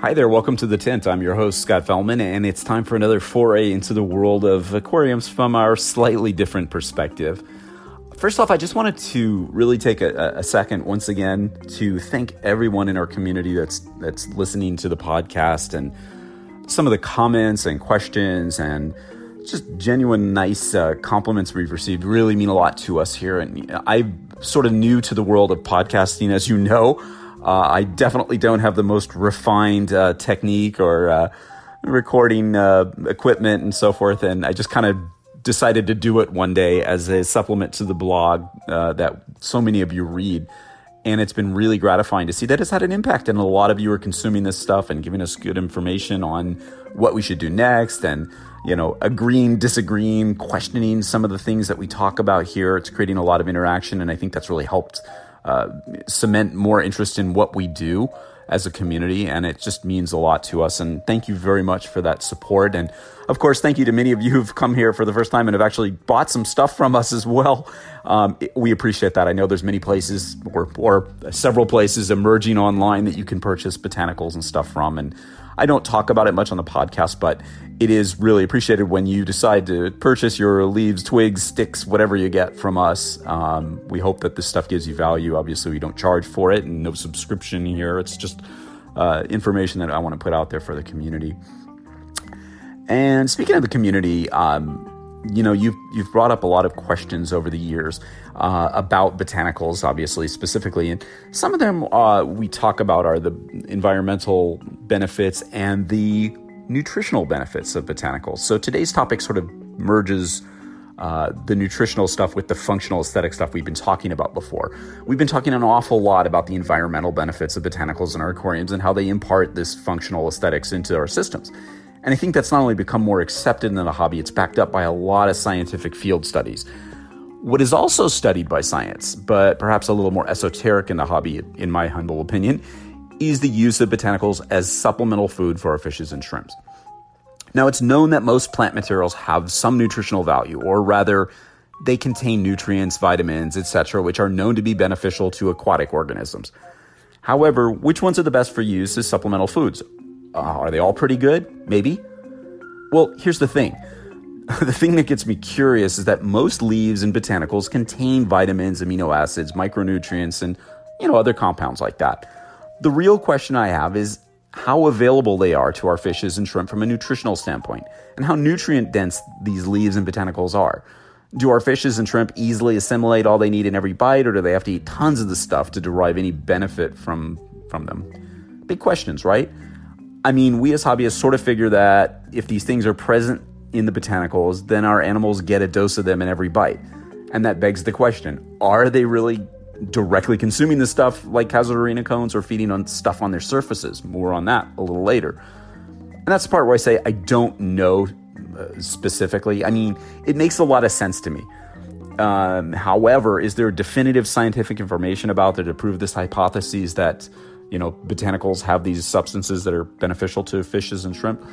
Hi there, welcome to the Tint. I'm your host, Scott Fellman, and it's time for another foray into the world of aquariums from our slightly different perspective. First off, I just wanted to really take a, a, second once again to thank everyone in our community that's that's listening to the podcast and some of the comments and questions and just genuine nice uh, compliments we've received really mean a lot to us here. And I'm sort of new to the world of podcasting, as you know. Uh, I definitely don't have the most refined uh, technique or uh, recording uh, equipment and so forth. And I just kind of decided to do it one day as a supplement to the blog uh, that so many of you read. And it's been really gratifying to see that it's had an impact. And a lot of you are consuming this stuff and giving us good information on what we should do next and, you know, agreeing, disagreeing, questioning some of the things that we talk about here. It's creating a lot of interaction. And I think that's really helped uh, cement more interest in what we do as a community, and it just means a lot to us. And thank you very much for that support. And of course, thank you to many of you who've come here for the first time and have actually bought some stuff from us as well. Um, we appreciate that. I know there's many places or, or several places emerging online that you can purchase botanicals and stuff from, and I don't talk about it much on the podcast, but it is really appreciated when you decide to purchase your leaves, twigs, sticks, whatever you get from us. Um, we hope that this stuff gives you value. Obviously, we don't charge for it and no subscription here. It's just uh, information that I want to put out there for the community. And speaking of the community, um, you know, you've you've brought up a lot of questions over the years uh, about botanicals, obviously specifically, and some of them uh, we talk about are the environmental benefits and the nutritional benefits of botanicals. So today's topic sort of merges uh, the nutritional stuff with the functional aesthetic stuff we've been talking about before. We've been talking an awful lot about the environmental benefits of botanicals in our aquariums and how they impart this functional aesthetics into our systems. And I think that's not only become more accepted in the hobby, it's backed up by a lot of scientific field studies. What is also studied by science, but perhaps a little more esoteric in the hobby, in my humble opinion, is the use of botanicals as supplemental food for our fishes and shrimps. Now, it's known that most plant materials have some nutritional value, or rather, they contain nutrients, vitamins, etc., which are known to be beneficial to aquatic organisms. However, which ones are the best for use as supplemental foods? Uh, are they all pretty good? Maybe. Well, here's the thing. the thing that gets me curious is that most leaves and botanicals contain vitamins, amino acids, micronutrients, and you know other compounds like that. The real question I have is how available they are to our fishes and shrimp from a nutritional standpoint, and how nutrient dense these leaves and botanicals are. Do our fishes and shrimp easily assimilate all they need in every bite, or do they have to eat tons of the stuff to derive any benefit from, from them? Big questions, right? I mean, we as hobbyists sort of figure that if these things are present in the botanicals, then our animals get a dose of them in every bite. And that begs the question are they really directly consuming the stuff like casuarina cones or feeding on stuff on their surfaces. More on that a little later. And that's the part where I say I don't know uh, specifically. I mean, it makes a lot of sense to me. Um, however, is there definitive scientific information about there to prove this hypothesis that you know botanicals have these substances that are beneficial to fishes and shrimp?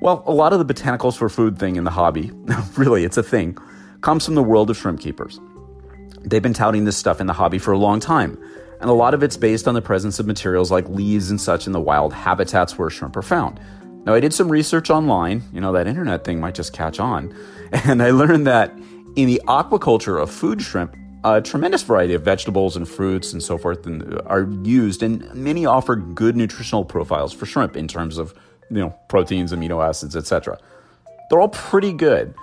Well, a lot of the botanicals for food thing in the hobby, really, it's a thing, comes from the world of shrimp keepers. They've been touting this stuff in the hobby for a long time, and a lot of it's based on the presence of materials like leaves and such in the wild habitats where shrimp are found. Now, I did some research online, you know, that internet thing might just catch on, and I learned that in the aquaculture of food shrimp, a tremendous variety of vegetables and fruits and so forth are used, and many offer good nutritional profiles for shrimp in terms of, you know, proteins, amino acids, etc. They're all pretty good.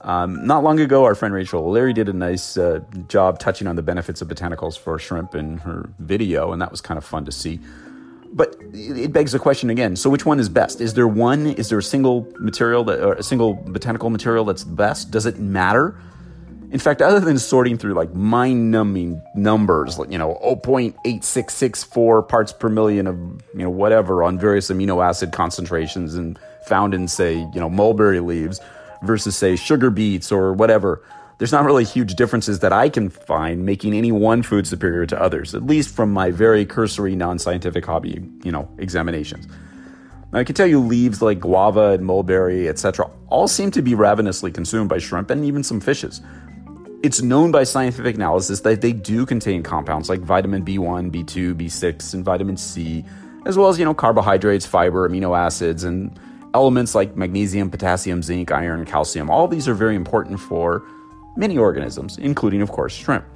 Um, not long ago, our friend Rachel O'Leary did a nice uh, job touching on the benefits of botanicals for shrimp in her video, and that was kind of fun to see. But it begs the question again: so which one is best? Is there one? Is there a single material that, or a single botanical material that's the best? Does it matter? In fact, other than sorting through like mind-numbing numbers, you know, 0.8664 parts per million of you know whatever on various amino acid concentrations and found in say you know mulberry leaves versus, say, sugar beets or whatever, there's not really huge differences that I can find making any one food superior to others, at least from my very cursory non scientific hobby, you know, examinations. Now, I can tell you leaves like guava and mulberry, etc., all seem to be ravenously consumed by shrimp and even some fishes. It's known by scientific analysis that they do contain compounds like vitamin B1, B2, B6, and vitamin C, as well as, you know, carbohydrates, fiber, amino acids, and elements like magnesium, potassium, zinc, iron, calcium. All these are very important for many organisms, including, of course, shrimp.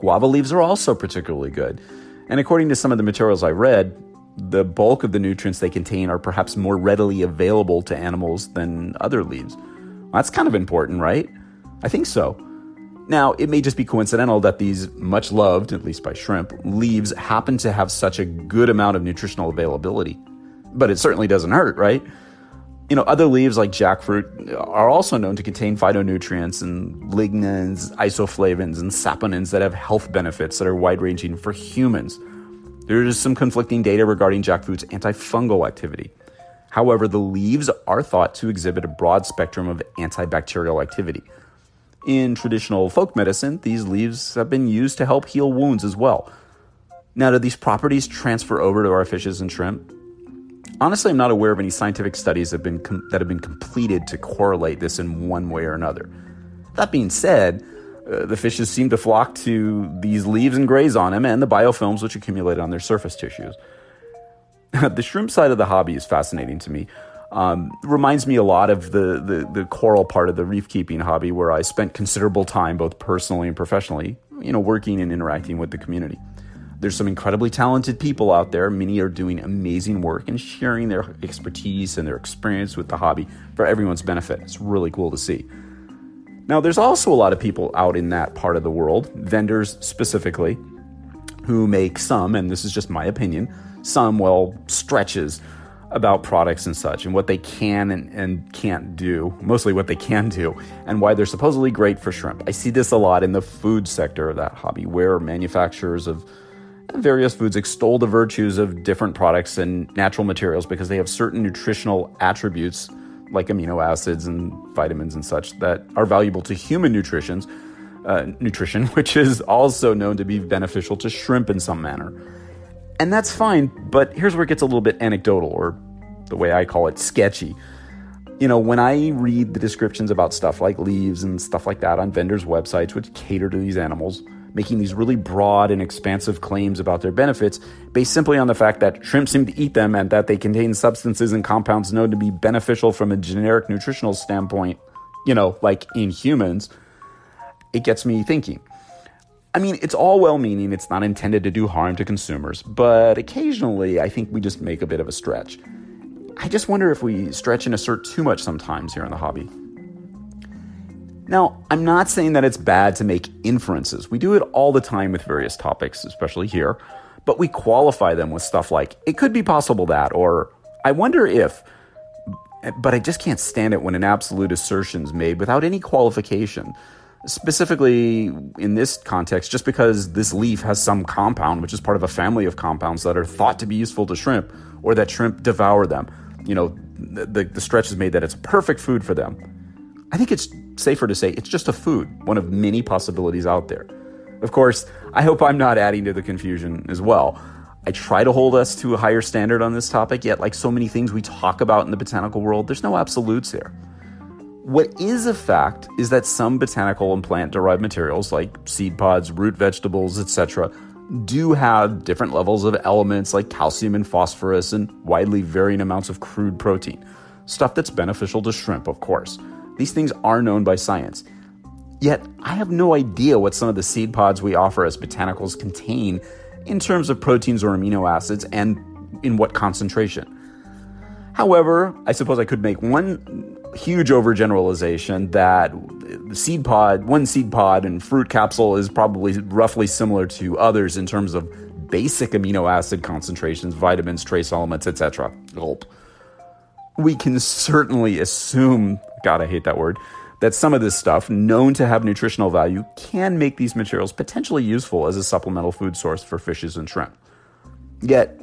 Guava leaves are also particularly good. And according to some of the materials I read, the bulk of the nutrients they contain are perhaps more readily available to animals than other leaves. That's kind of important, right? I think so. Now, it may just be coincidental that these much loved, at least by shrimp, leaves happen to have such a good amount of nutritional availability. But it certainly doesn't hurt, right? You know, other leaves like jackfruit are also known to contain phytonutrients and lignans, isoflavones, and saponins that have health benefits that are wide ranging for humans. There is some conflicting data regarding jackfruit's antifungal activity. However, the leaves are thought to exhibit a broad spectrum of antibacterial activity. In traditional folk medicine, these leaves have been used to help heal wounds as well. Now, do these properties transfer over to our fishes and shrimp? Honestly, I'm not aware of any scientific studies that have been, com- that have been completed to correlate this in one way or another. That being said, uh, the fishes seem to flock to these leaves and graze on them and the biofilms which accumulate on their surface tissues. the shrimp side of the hobby is fascinating to me. Um, reminds me a lot of the, the, the coral part of the reef keeping hobby, where I spent considerable time, both personally and professionally, you know, working and interacting with the community. There's some incredibly talented people out there. Many are doing amazing work and sharing their expertise and their experience with the hobby for everyone's benefit. It's really cool to see. Now, there's also a lot of people out in that part of the world, vendors specifically, who make some, and this is just my opinion, some, well, stretches about products and such and what they can and, and can't do, mostly what they can do, and why they're supposedly great for shrimp. I see this a lot in the food sector of that hobby, where manufacturers of various foods extol the virtues of different products and natural materials because they have certain nutritional attributes like amino acids and vitamins and such that are valuable to human nutritions, uh, nutrition, which is also known to be beneficial to shrimp in some manner. And that's fine, but here's where it gets a little bit anecdotal, or the way I call it, sketchy. You know, when I read the descriptions about stuff like leaves and stuff like that on vendors' websites, which cater to these animals, making these really broad and expansive claims about their benefits based simply on the fact that shrimp seem to eat them and that they contain substances and compounds known to be beneficial from a generic nutritional standpoint, you know, like in humans, it gets me thinking. I mean, it's all well meaning, it's not intended to do harm to consumers, but occasionally I think we just make a bit of a stretch. I just wonder if we stretch and assert too much sometimes here in the hobby. Now, I'm not saying that it's bad to make inferences. We do it all the time with various topics, especially here, but we qualify them with stuff like, it could be possible that, or I wonder if, but I just can't stand it when an absolute assertion is made without any qualification specifically in this context, just because this leaf has some compound, which is part of a family of compounds that are thought to be useful to shrimp, or that shrimp devour them. You know, the, the stretch is made that it's perfect food for them. I think it's safer to say it's just a food, one of many possibilities out there. Of course, I hope I'm not adding to the confusion as well. I try to hold us to a higher standard on this topic, yet, like so many things we talk about in the botanical world, there's no absolutes here. What is a fact is that some botanical and plant derived materials like seed pods, root vegetables, etc., do have different levels of elements like calcium and phosphorus and widely varying amounts of crude protein. Stuff that's beneficial to shrimp, of course. These things are known by science. Yet, I have no idea what some of the seed pods we offer as botanicals contain in terms of proteins or amino acids and in what concentration. However, I suppose I could make one huge overgeneralization that seed pod, one seed pod and fruit capsule is probably roughly similar to others in terms of basic amino acid concentrations, vitamins, trace elements, etc. Gulp. We can certainly assume, God, I hate that word, that some of this stuff, known to have nutritional value, can make these materials potentially useful as a supplemental food source for fishes and shrimp. Yet,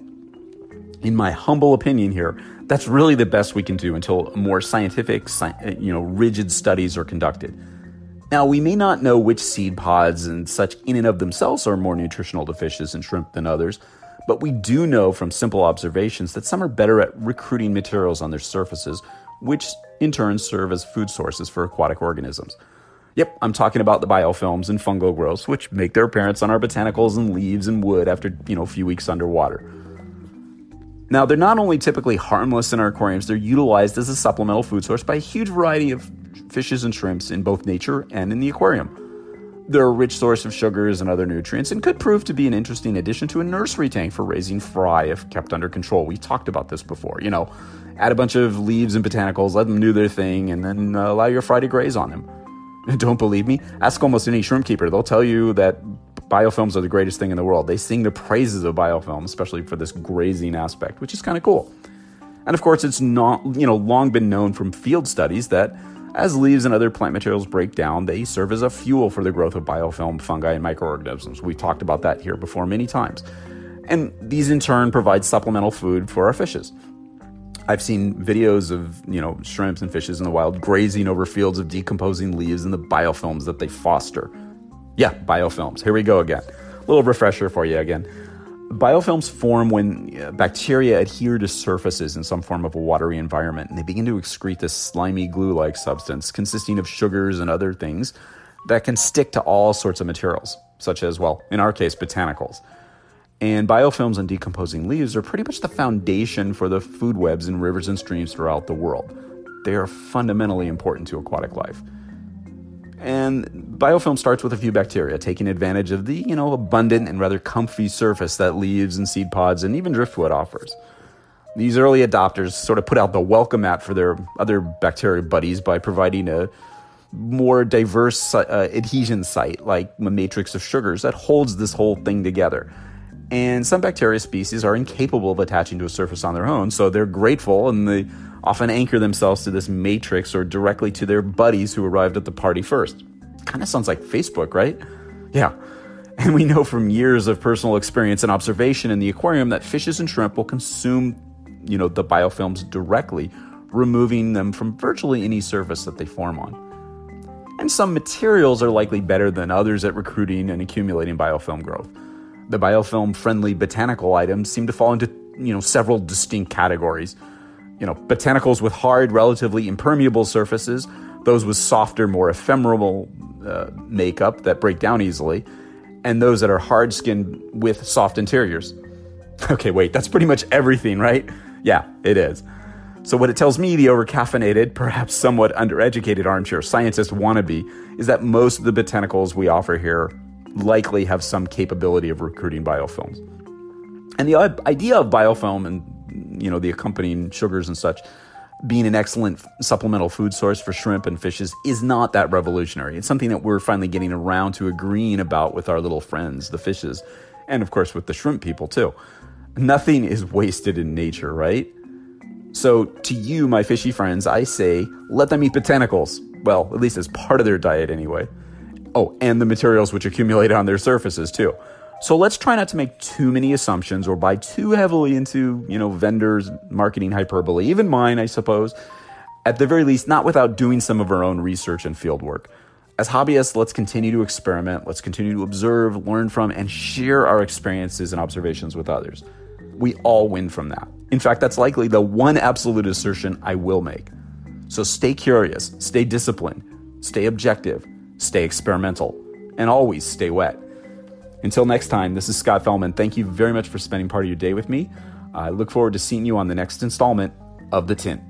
in my humble opinion here, that's really the best we can do until more scientific, you know, rigid studies are conducted. Now, we may not know which seed pods and such in and of themselves are more nutritional to fishes and shrimp than others, but we do know from simple observations that some are better at recruiting materials on their surfaces, which in turn serve as food sources for aquatic organisms. Yep, I'm talking about the biofilms and fungal growths, which make their appearance on our botanicals and leaves and wood after, you know, a few weeks underwater. Now, they're not only typically harmless in our aquariums, they're utilized as a supplemental food source by a huge variety of fishes and shrimps in both nature and in the aquarium. They're a rich source of sugars and other nutrients and could prove to be an interesting addition to a nursery tank for raising fry if kept under control. We talked about this before. You know, add a bunch of leaves and botanicals, let them do their thing, and then uh, allow your fry to graze on them. Don't believe me? Ask almost any shrimp keeper. They'll tell you that biofilms are the greatest thing in the world. They sing the praises of biofilm, especially for this grazing aspect, which is kind of cool. And of course, it's not, you know, long been known from field studies that as leaves and other plant materials break down, they serve as a fuel for the growth of biofilm, fungi, and microorganisms. We've talked about that here before many times. And these in turn provide supplemental food for our fishes. I've seen videos of, you know, shrimps and fishes in the wild grazing over fields of decomposing leaves and the biofilms that they foster. Yeah, biofilms. Here we go again. A little refresher for you again. Biofilms form when uh, bacteria adhere to surfaces in some form of a watery environment, and they begin to excrete this slimy glue like substance consisting of sugars and other things that can stick to all sorts of materials, such as, well, in our case, botanicals. And biofilms and decomposing leaves are pretty much the foundation for the food webs in rivers and streams throughout the world. They are fundamentally important to aquatic life. And biofilm starts with a few bacteria, taking advantage of the, you know, abundant and rather comfy surface that leaves and seed pods and even driftwood offers. These early adopters sort of put out the welcome mat for their other bacteria buddies by providing a more diverse uh, adhesion site, like a matrix of sugars that holds this whole thing together. And some bacteria species are incapable of attaching to a surface on their own, so they're grateful and they often anchor themselves to this matrix or directly to their buddies who arrived at the party first. Kind of sounds like Facebook, right? Yeah. And we know from years of personal experience and observation in the aquarium that fishes and shrimp will consume, you know, the biofilms directly, removing them from virtually any surface that they form on. And some materials are likely better than others at recruiting and accumulating biofilm growth. The biofilm friendly botanical items seem to fall into, you know, several distinct categories you know, botanicals with hard, relatively impermeable surfaces, those with softer, more ephemeral uh, makeup that break down easily, and those that are hard skinned with soft interiors. Okay, wait, that's pretty much everything, right? Yeah, it is. So, what it tells me, the overcaffeinated, perhaps somewhat undereducated armchair scientist wannabe, is that most of the botanicals we offer here likely have some capability of recruiting biofilms. And the idea of biofilm and you know the accompanying sugars and such being an excellent supplemental food source for shrimp and fishes is not that revolutionary. It's something that we're finally getting around to agreeing about with our little friends, the fishes, and of course with the shrimp people too. Nothing is wasted in nature, right? So, to you, my fishy friends, I say let them eat botanicals. Well, at least as part of their diet anyway. Oh, and the materials which accumulate on their surfaces too. So let's try not to make too many assumptions or buy too heavily into, you know, vendors' marketing hyperbole, even mine, I suppose. At the very least, not without doing some of our own research and field work. As hobbyists, let's continue to experiment, let's continue to observe, learn from, and share our experiences and observations with others. We all win from that. In fact, that's likely the one absolute assertion I will make. So stay curious, stay disciplined, stay objective, stay experimental, and always stay wet. Until next time, this is Scott Fellman. Thank you very much for spending part of your day with me. I look forward to seeing you on the next installment of The Tint.